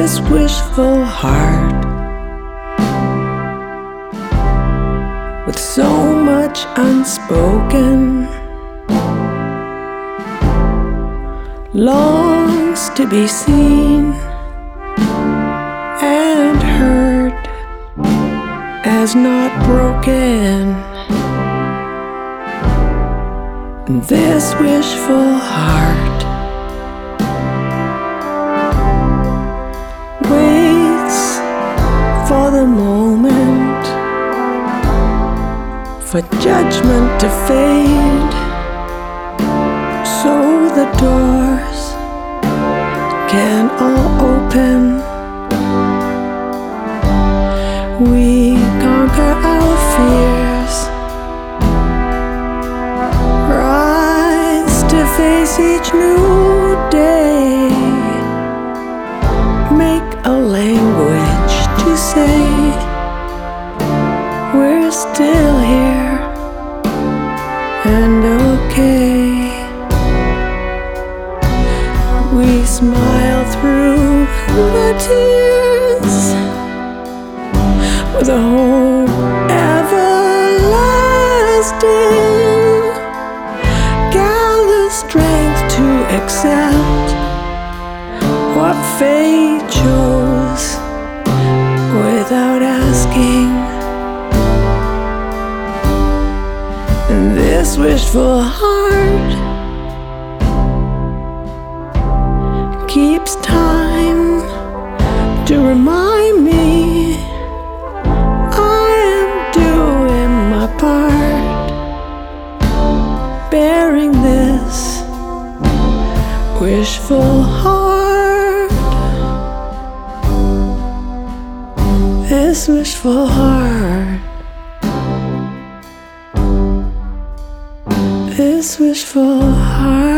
this wishful heart with so much unspoken longs to be seen and heard as not broken. This wishful heart for the moment. For judgment to fade. So the doors can all open. We conquer our fears, rise to face each new still here and okay. We smile through the tears with a hope everlasting. Gather strength to accept what fate chose this wishful heart. Keeps time to remind me I am doing my part, bearing this wishful heart, this wishful heart, wishful heart.